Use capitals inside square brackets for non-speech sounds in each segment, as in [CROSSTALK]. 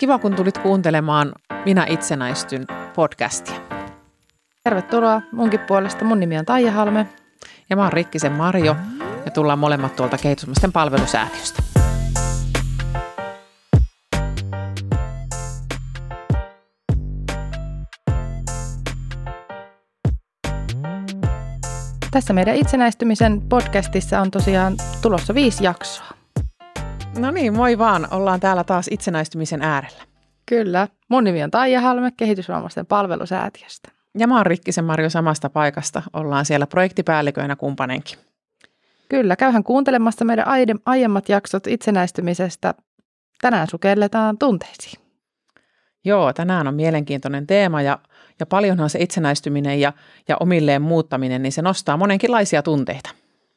Kiva, kun tulit kuuntelemaan Minä itsenäistyn podcastia. Tervetuloa munkin puolesta. Mun nimi on Taija Halme. Ja mä oon Rikkisen Marjo ja tullaan molemmat tuolta kehitysmaisten palvelusäätiöstä. Tässä meidän itsenäistymisen podcastissa on tosiaan tulossa viisi jaksoa. No niin, moi vaan. Ollaan täällä taas itsenäistymisen äärellä. Kyllä. Mun nimi on Taija Halme kehitysvammaisten palvelusäätiöstä. Ja mä oon Rikkisen Marjo samasta paikasta. Ollaan siellä projektipäälliköinä kumppanenkin. Kyllä, käyhän kuuntelemassa meidän aiemmat jaksot itsenäistymisestä. Tänään sukelletaan tunteisiin. Joo, tänään on mielenkiintoinen teema ja, ja paljonhan se itsenäistyminen ja, ja omilleen muuttaminen, niin se nostaa monenkinlaisia tunteita.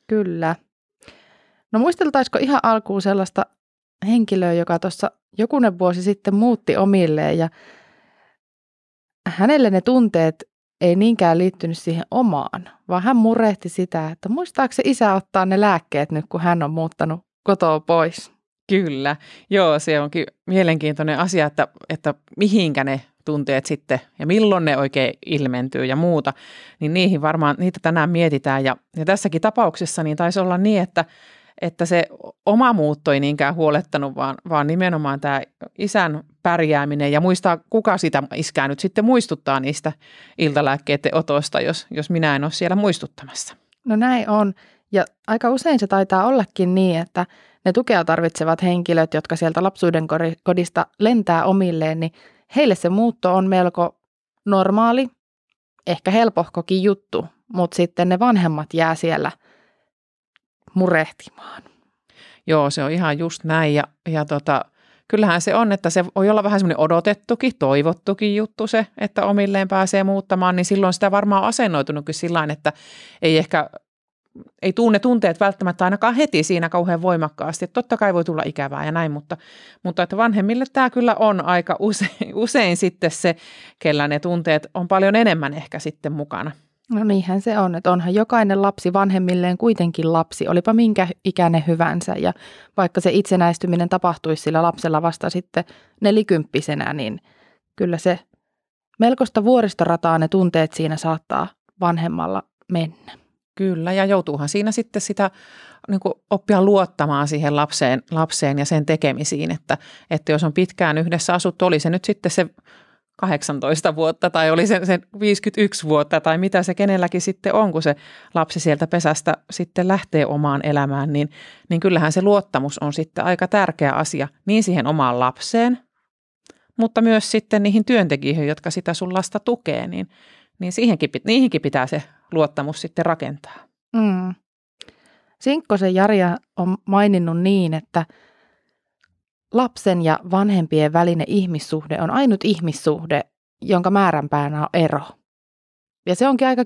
Kyllä. No muisteltaisiko ihan alkuun sellaista henkilöä, joka tuossa jokunen vuosi sitten muutti omilleen ja hänelle ne tunteet ei niinkään liittynyt siihen omaan, vaan hän murehti sitä, että muistaako se isä ottaa ne lääkkeet nyt, kun hän on muuttanut kotoa pois. Kyllä, joo, se onkin mielenkiintoinen asia, että, että mihinkä ne tunteet sitten ja milloin ne oikein ilmentyy ja muuta, niin niihin varmaan, niitä tänään mietitään. Ja, ja tässäkin tapauksessa niin taisi olla niin, että, että se oma muutto ei niinkään huolettanut, vaan, vaan nimenomaan tämä isän pärjääminen ja muistaa, kuka sitä iskää nyt sitten muistuttaa niistä iltalääkkeiden otosta, jos, jos minä en ole siellä muistuttamassa. No näin on. Ja aika usein se taitaa ollakin niin, että ne tukea tarvitsevat henkilöt, jotka sieltä lapsuuden kodista lentää omilleen, niin heille se muutto on melko normaali, ehkä helpohkokin juttu, mutta sitten ne vanhemmat jää siellä murehtimaan. Joo, se on ihan just näin ja, ja tota, kyllähän se on, että se voi olla vähän semmoinen odotettukin, toivottukin juttu se, että omilleen pääsee muuttamaan, niin silloin sitä varmaan asennoitunutkin sillä että ei ehkä ei tunne tunteet välttämättä ainakaan heti siinä kauhean voimakkaasti. Että totta kai voi tulla ikävää ja näin, mutta, mutta että vanhemmille tämä kyllä on aika usein, [LAUGHS] usein sitten se, kellä ne tunteet on paljon enemmän ehkä sitten mukana. No niinhän se on, että onhan jokainen lapsi vanhemmilleen kuitenkin lapsi, olipa minkä ikäinen hyvänsä. Ja vaikka se itsenäistyminen tapahtuisi sillä lapsella vasta sitten nelikymppisenä, niin kyllä se melkoista vuoristorataa ne tunteet siinä saattaa vanhemmalla mennä. Kyllä, ja joutuuhan siinä sitten sitä niin kuin oppia luottamaan siihen lapseen, lapseen ja sen tekemisiin, että, että jos on pitkään yhdessä asuttu, oli se nyt sitten se 18 vuotta tai oli se, se 51 vuotta tai mitä se kenelläkin sitten on, kun se lapsi sieltä pesästä sitten lähtee omaan elämään, niin, niin kyllähän se luottamus on sitten aika tärkeä asia niin siihen omaan lapseen, mutta myös sitten niihin työntekijöihin, jotka sitä sun lasta tukee, niin, niin siihenkin, niihinkin pitää se luottamus sitten rakentaa. Mm. Sinkkosen Jari on maininnut niin, että lapsen ja vanhempien välinen ihmissuhde on ainut ihmissuhde, jonka määränpäänä on ero. Ja se onkin aika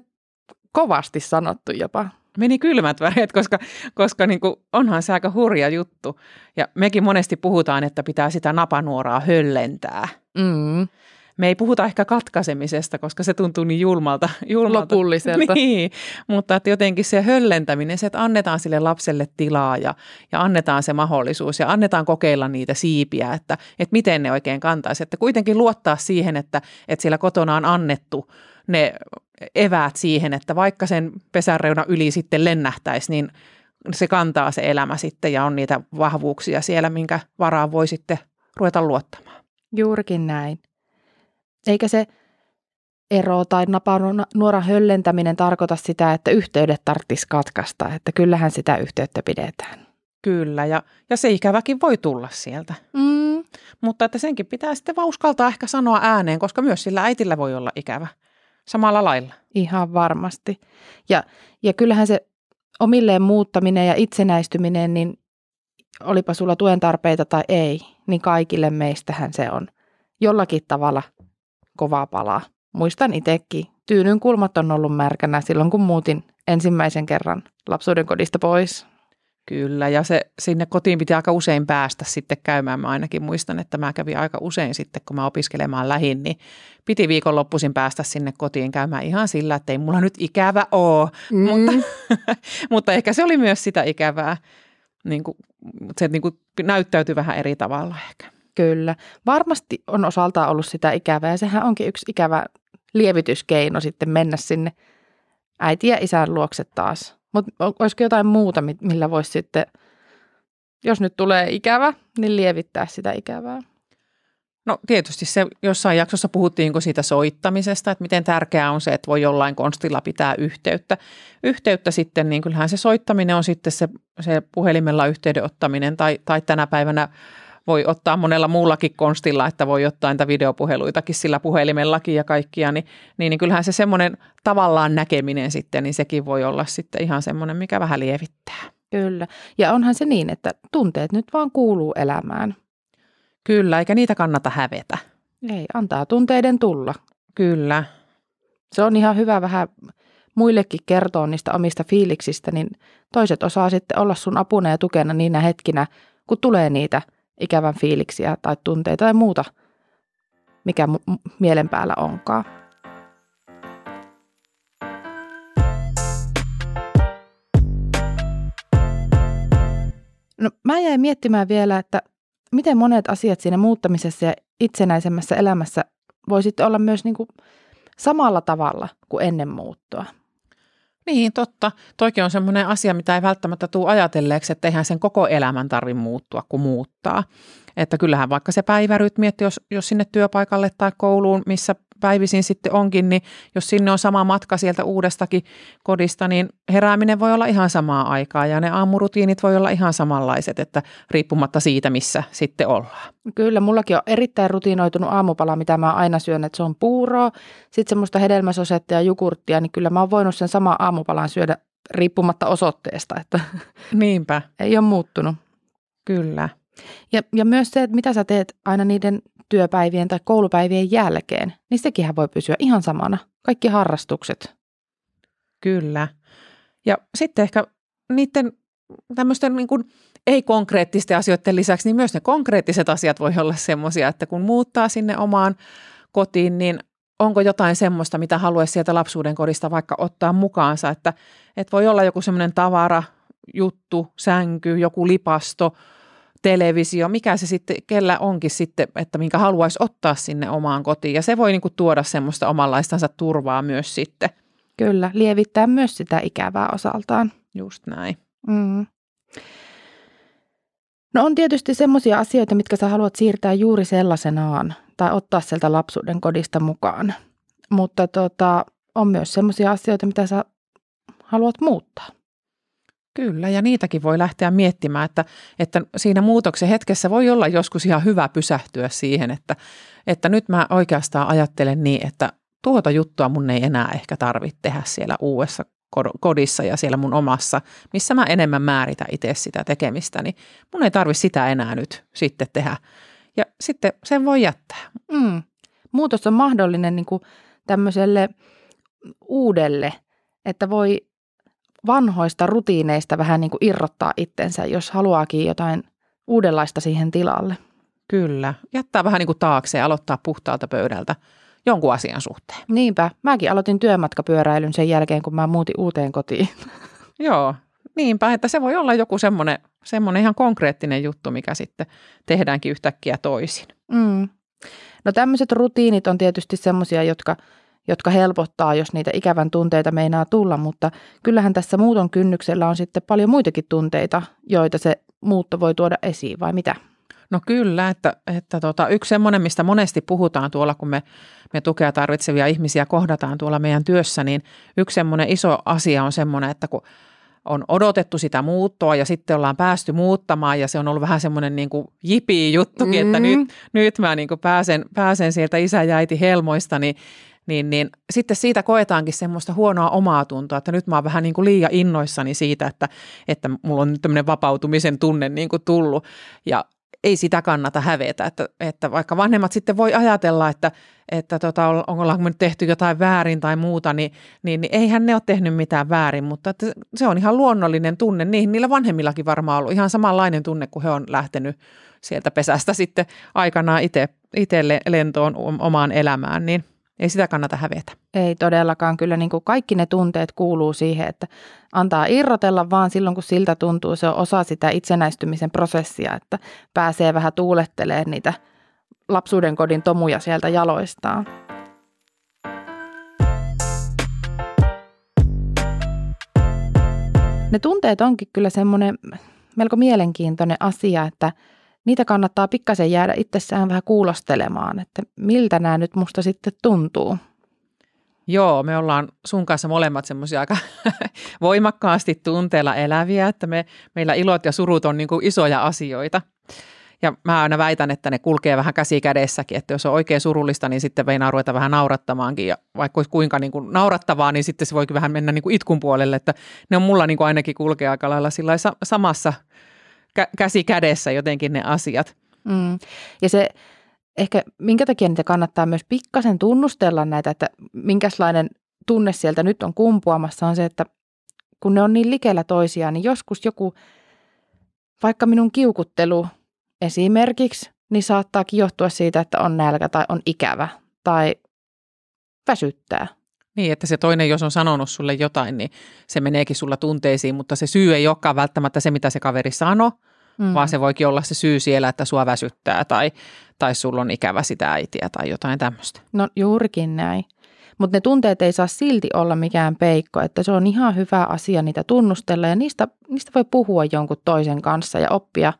kovasti sanottu jopa. Meni kylmät väreet, koska, koska niin kuin onhan se aika hurja juttu. Ja mekin monesti puhutaan, että pitää sitä napanuoraa höllentää. Mm me ei puhuta ehkä katkaisemisesta, koska se tuntuu niin julmalta. julmalta. Lopulliselta. Niin, mutta että jotenkin se höllentäminen, se, että annetaan sille lapselle tilaa ja, ja annetaan se mahdollisuus ja annetaan kokeilla niitä siipiä, että, että miten ne oikein kantaisi. Että kuitenkin luottaa siihen, että, että siellä kotona on annettu ne eväät siihen, että vaikka sen pesänreuna yli sitten lennähtäisi, niin se kantaa se elämä sitten ja on niitä vahvuuksia siellä, minkä varaan voi sitten ruveta luottamaan. Juurikin näin. Eikä se ero tai nuoran höllentäminen tarkoita sitä, että yhteydet tarvitsisi katkaista, että kyllähän sitä yhteyttä pidetään. Kyllä, ja, ja se ikäväkin voi tulla sieltä. Mm. Mutta että senkin pitää sitten vaan uskaltaa ehkä sanoa ääneen, koska myös sillä äitillä voi olla ikävä samalla lailla. Ihan varmasti. Ja, ja kyllähän se omilleen muuttaminen ja itsenäistyminen, niin olipa sulla tuen tarpeita tai ei, niin kaikille meistähän se on jollakin tavalla – kovaa palaa. Muistan itsekin. Tyynyn kulmat on ollut märkänä silloin, kun muutin ensimmäisen kerran lapsuuden kodista pois. Kyllä, ja se sinne kotiin piti aika usein päästä sitten käymään. Mä ainakin muistan, että mä kävin aika usein sitten, kun mä opiskelemaan lähin, niin piti viikonloppuisin päästä sinne kotiin käymään ihan sillä, että ei mulla nyt ikävä ole. Mm. Mutta, [LAUGHS] mutta ehkä se oli myös sitä ikävää. Niin kuin, se niin kuin näyttäytyi vähän eri tavalla ehkä. Kyllä. Varmasti on osaltaan ollut sitä ikävää ja sehän onkin yksi ikävä lievityskeino sitten mennä sinne äiti ja isän luokse taas. Mutta olisiko jotain muuta, millä voisi sitten, jos nyt tulee ikävä, niin lievittää sitä ikävää? No tietysti se jossain jaksossa puhuttiin siitä soittamisesta, että miten tärkeää on se, että voi jollain konstilla pitää yhteyttä. Yhteyttä sitten, niin kyllähän se soittaminen on sitten se, se puhelimella yhteyden ottaminen tai, tai tänä päivänä voi ottaa monella muullakin konstilla, että voi ottaa niitä videopuheluitakin sillä puhelimellakin ja kaikkia, niin, niin, niin kyllähän se semmoinen tavallaan näkeminen sitten, niin sekin voi olla sitten ihan semmoinen, mikä vähän lievittää. Kyllä. Ja onhan se niin, että tunteet nyt vaan kuuluu elämään. Kyllä, eikä niitä kannata hävetä. Ei, antaa tunteiden tulla. Kyllä. Se on ihan hyvä vähän muillekin kertoa niistä omista fiiliksistä, niin toiset osaa sitten olla sun apuna ja tukena niinä hetkinä, kun tulee niitä ikävän fiiliksiä tai tunteita tai muuta, mikä mielen päällä onkaan. No, mä jäin miettimään vielä, että miten monet asiat siinä muuttamisessa ja itsenäisemmässä elämässä voi sitten olla myös niin kuin samalla tavalla kuin ennen muuttoa. Niin, totta. Toikin on semmoinen asia, mitä ei välttämättä tule ajatelleeksi, että eihän sen koko elämän tarvi muuttua, kun muuttaa. Että kyllähän vaikka se päivärytmi, että jos, jos sinne työpaikalle tai kouluun, missä päivisin sitten onkin, niin jos sinne on sama matka sieltä uudestakin kodista, niin herääminen voi olla ihan samaa aikaa ja ne aamurutiinit voi olla ihan samanlaiset, että riippumatta siitä, missä sitten ollaan. Kyllä, mullakin on erittäin rutiinoitunut aamupala, mitä mä aina syön, että se on puuroa, sitten semmoista hedelmäsosetta ja jogurttia, niin kyllä mä oon voinut sen sama aamupalan syödä riippumatta osoitteesta, että [LAUGHS] Niinpä. ei ole muuttunut. Kyllä. Ja, ja myös se, että mitä sä teet aina niiden työpäivien tai koulupäivien jälkeen, niin sekin voi pysyä ihan samana. Kaikki harrastukset. Kyllä. Ja sitten ehkä niiden tämmöisten niin kuin ei-konkreettisten asioiden lisäksi, niin myös ne konkreettiset asiat voi olla semmoisia, että kun muuttaa sinne omaan kotiin, niin onko jotain semmoista, mitä haluaisi sieltä lapsuuden kodista vaikka ottaa mukaansa, että, että voi olla joku semmoinen tavara, juttu, sänky, joku lipasto – televisio, mikä se sitten, kellä onkin sitten, että minkä haluaisi ottaa sinne omaan kotiin. Ja se voi niin kuin tuoda semmoista omanlaistansa turvaa myös sitten. Kyllä, lievittää myös sitä ikävää osaltaan. Just näin. Mm. No on tietysti semmoisia asioita, mitkä sä haluat siirtää juuri sellaisenaan tai ottaa sieltä lapsuuden kodista mukaan. Mutta tota, on myös semmoisia asioita, mitä sä haluat muuttaa. Kyllä, ja niitäkin voi lähteä miettimään, että, että siinä muutoksen hetkessä voi olla joskus ihan hyvä pysähtyä siihen, että, että nyt mä oikeastaan ajattelen niin, että tuota juttua mun ei enää ehkä tarvitse tehdä siellä uudessa kodissa ja siellä mun omassa, missä mä enemmän määritä itse sitä tekemistä, niin mun ei tarvi sitä enää nyt sitten tehdä. Ja sitten sen voi jättää. Mm. Muutos on mahdollinen niin kuin tämmöiselle uudelle, että voi vanhoista rutiineista vähän niin kuin irrottaa itsensä, jos haluaakin jotain uudenlaista siihen tilalle. Kyllä. Jättää vähän niin kuin taakse ja aloittaa puhtaalta pöydältä jonkun asian suhteen. Niinpä. Mäkin aloitin työmatkapyöräilyn sen jälkeen, kun mä muutin uuteen kotiin. [LAUGHS] Joo, niinpä, että se voi olla joku semmoinen, semmoinen ihan konkreettinen juttu, mikä sitten tehdäänkin yhtäkkiä toisin. Mm. No tämmöiset rutiinit on tietysti semmoisia, jotka – jotka helpottaa, jos niitä ikävän tunteita meinaa tulla, mutta kyllähän tässä muuton kynnyksellä on sitten paljon muitakin tunteita, joita se muutto voi tuoda esiin, vai mitä? No kyllä, että, että tota, yksi semmoinen, mistä monesti puhutaan tuolla, kun me, me tukea tarvitsevia ihmisiä kohdataan tuolla meidän työssä, niin yksi semmoinen iso asia on semmoinen, että kun on odotettu sitä muuttoa ja sitten ollaan päästy muuttamaan ja se on ollut vähän semmoinen niin kuin jipi juttukin, mm-hmm. että nyt, nyt mä niin kuin pääsen, pääsen sieltä isä ja äiti helmoista, niin niin, niin sitten siitä koetaankin semmoista huonoa omaa tuntoa, että nyt mä oon vähän niin kuin liian innoissani siitä, että, että mulla on tämmöinen vapautumisen tunne niin kuin tullut ja ei sitä kannata hävetä, että, että vaikka vanhemmat sitten voi ajatella, että, että tota, ollaanko me nyt tehty jotain väärin tai muuta, niin, niin, niin eihän ne ole tehnyt mitään väärin, mutta että se on ihan luonnollinen tunne. Niin, niillä vanhemmillakin varmaan ollut ihan samanlainen tunne, kun he on lähtenyt sieltä pesästä sitten aikanaan itse, itse lentoon omaan elämään, niin – Ei sitä kannata hävetä. Ei todellakaan. Kyllä niin kuin kaikki ne tunteet kuuluu siihen, että antaa irrotella vaan silloin, kun siltä tuntuu. Se on osa sitä itsenäistymisen prosessia, että pääsee vähän tuulettelemaan niitä lapsuuden kodin tomuja sieltä jaloistaan. Ne tunteet onkin kyllä semmoinen melko mielenkiintoinen asia, että niitä kannattaa pikkasen jäädä itsessään vähän kuulostelemaan, että miltä nämä nyt musta sitten tuntuu. Joo, me ollaan sun kanssa molemmat semmoisia aika [LAUGHS] voimakkaasti tunteella eläviä, että me, meillä ilot ja surut on niin kuin isoja asioita. Ja mä aina väitän, että ne kulkee vähän käsi kädessäkin, että jos on oikein surullista, niin sitten veinaa ruveta vähän naurattamaankin. Ja vaikka olisi kuinka niin kuin naurattavaa, niin sitten se voi vähän mennä niin kuin itkun puolelle, että ne on mulla niin kuin ainakin kulkee aika lailla samassa kä- käsi kädessä jotenkin ne asiat. Mm. Ja se ehkä, minkä takia niitä kannattaa myös pikkasen tunnustella näitä, että minkälainen tunne sieltä nyt on kumpuamassa, on se, että kun ne on niin likellä toisiaan, niin joskus joku, vaikka minun kiukuttelu esimerkiksi, niin saattaakin johtua siitä, että on nälkä tai on ikävä tai väsyttää. Niin, että se toinen, jos on sanonut sulle jotain, niin se meneekin sulla tunteisiin, mutta se syy ei olekaan välttämättä se, mitä se kaveri sanoi, mm. vaan se voikin olla se syy siellä, että sua väsyttää tai, tai sulla on ikävä sitä äitiä tai jotain tämmöistä. No juurikin näin. Mutta ne tunteet ei saa silti olla mikään peikko, että se on ihan hyvä asia niitä tunnustella ja niistä, niistä voi puhua jonkun toisen kanssa ja oppia,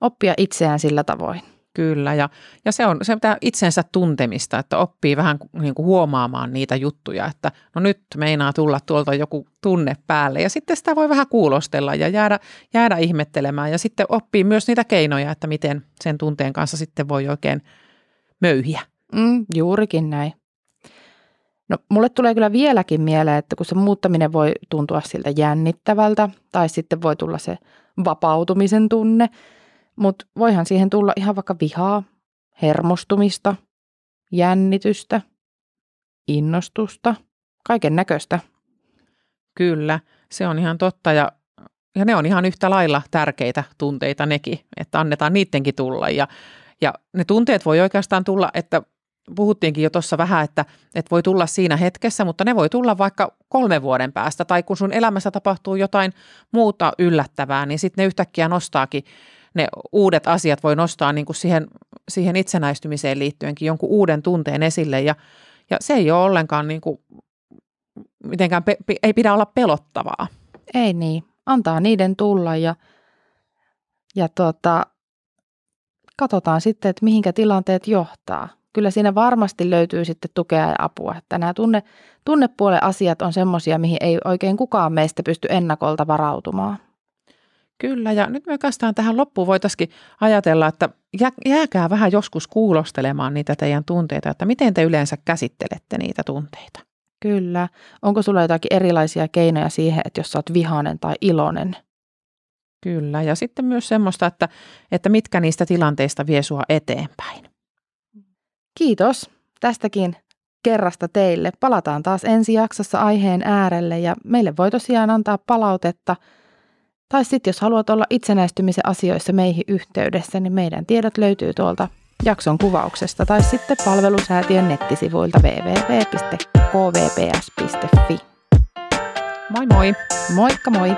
oppia itseään sillä tavoin. Kyllä, ja, ja se on se pitää itsensä tuntemista, että oppii vähän niin kuin huomaamaan niitä juttuja, että no nyt meinaa tulla tuolta joku tunne päälle, ja sitten sitä voi vähän kuulostella ja jäädä, jäädä ihmettelemään, ja sitten oppii myös niitä keinoja, että miten sen tunteen kanssa sitten voi oikein möyhiä. Mm, juurikin näin. No mulle tulee kyllä vieläkin mieleen, että kun se muuttaminen voi tuntua siltä jännittävältä, tai sitten voi tulla se vapautumisen tunne – mutta voihan siihen tulla ihan vaikka vihaa, hermostumista, jännitystä, innostusta, kaiken näköistä. Kyllä, se on ihan totta ja, ja ne on ihan yhtä lailla tärkeitä tunteita nekin, että annetaan niidenkin tulla. Ja, ja ne tunteet voi oikeastaan tulla, että puhuttiinkin jo tuossa vähän, että, että voi tulla siinä hetkessä, mutta ne voi tulla vaikka kolme vuoden päästä tai kun sun elämässä tapahtuu jotain muuta yllättävää, niin sitten ne yhtäkkiä nostaakin ne uudet asiat voi nostaa niin kuin siihen, siihen itsenäistymiseen liittyenkin jonkun uuden tunteen esille ja, ja se ei ole ollenkaan niin kuin, mitenkään, pe, ei pidä olla pelottavaa. Ei niin, antaa niiden tulla ja, ja tota, katsotaan sitten, että mihinkä tilanteet johtaa. Kyllä siinä varmasti löytyy sitten tukea ja apua. Että nämä tunne, tunnepuolen asiat on semmoisia, mihin ei oikein kukaan meistä pysty ennakolta varautumaan. Kyllä, ja nyt me oikeastaan tähän loppuun voitaisiin ajatella, että jääkää vähän joskus kuulostelemaan niitä teidän tunteita, että miten te yleensä käsittelette niitä tunteita. Kyllä. Onko sulla jotakin erilaisia keinoja siihen, että jos sä oot vihainen tai iloinen? Kyllä, ja sitten myös semmoista, että, että mitkä niistä tilanteista vie sua eteenpäin. Kiitos tästäkin kerrasta teille. Palataan taas ensi jaksossa aiheen äärelle ja meille voi tosiaan antaa palautetta – tai sitten jos haluat olla itsenäistymisen asioissa meihin yhteydessä, niin meidän tiedot löytyy tuolta jakson kuvauksesta tai sitten palvelusäätiön nettisivuilta www.kvps.fi. Moi moi! Moikka moi!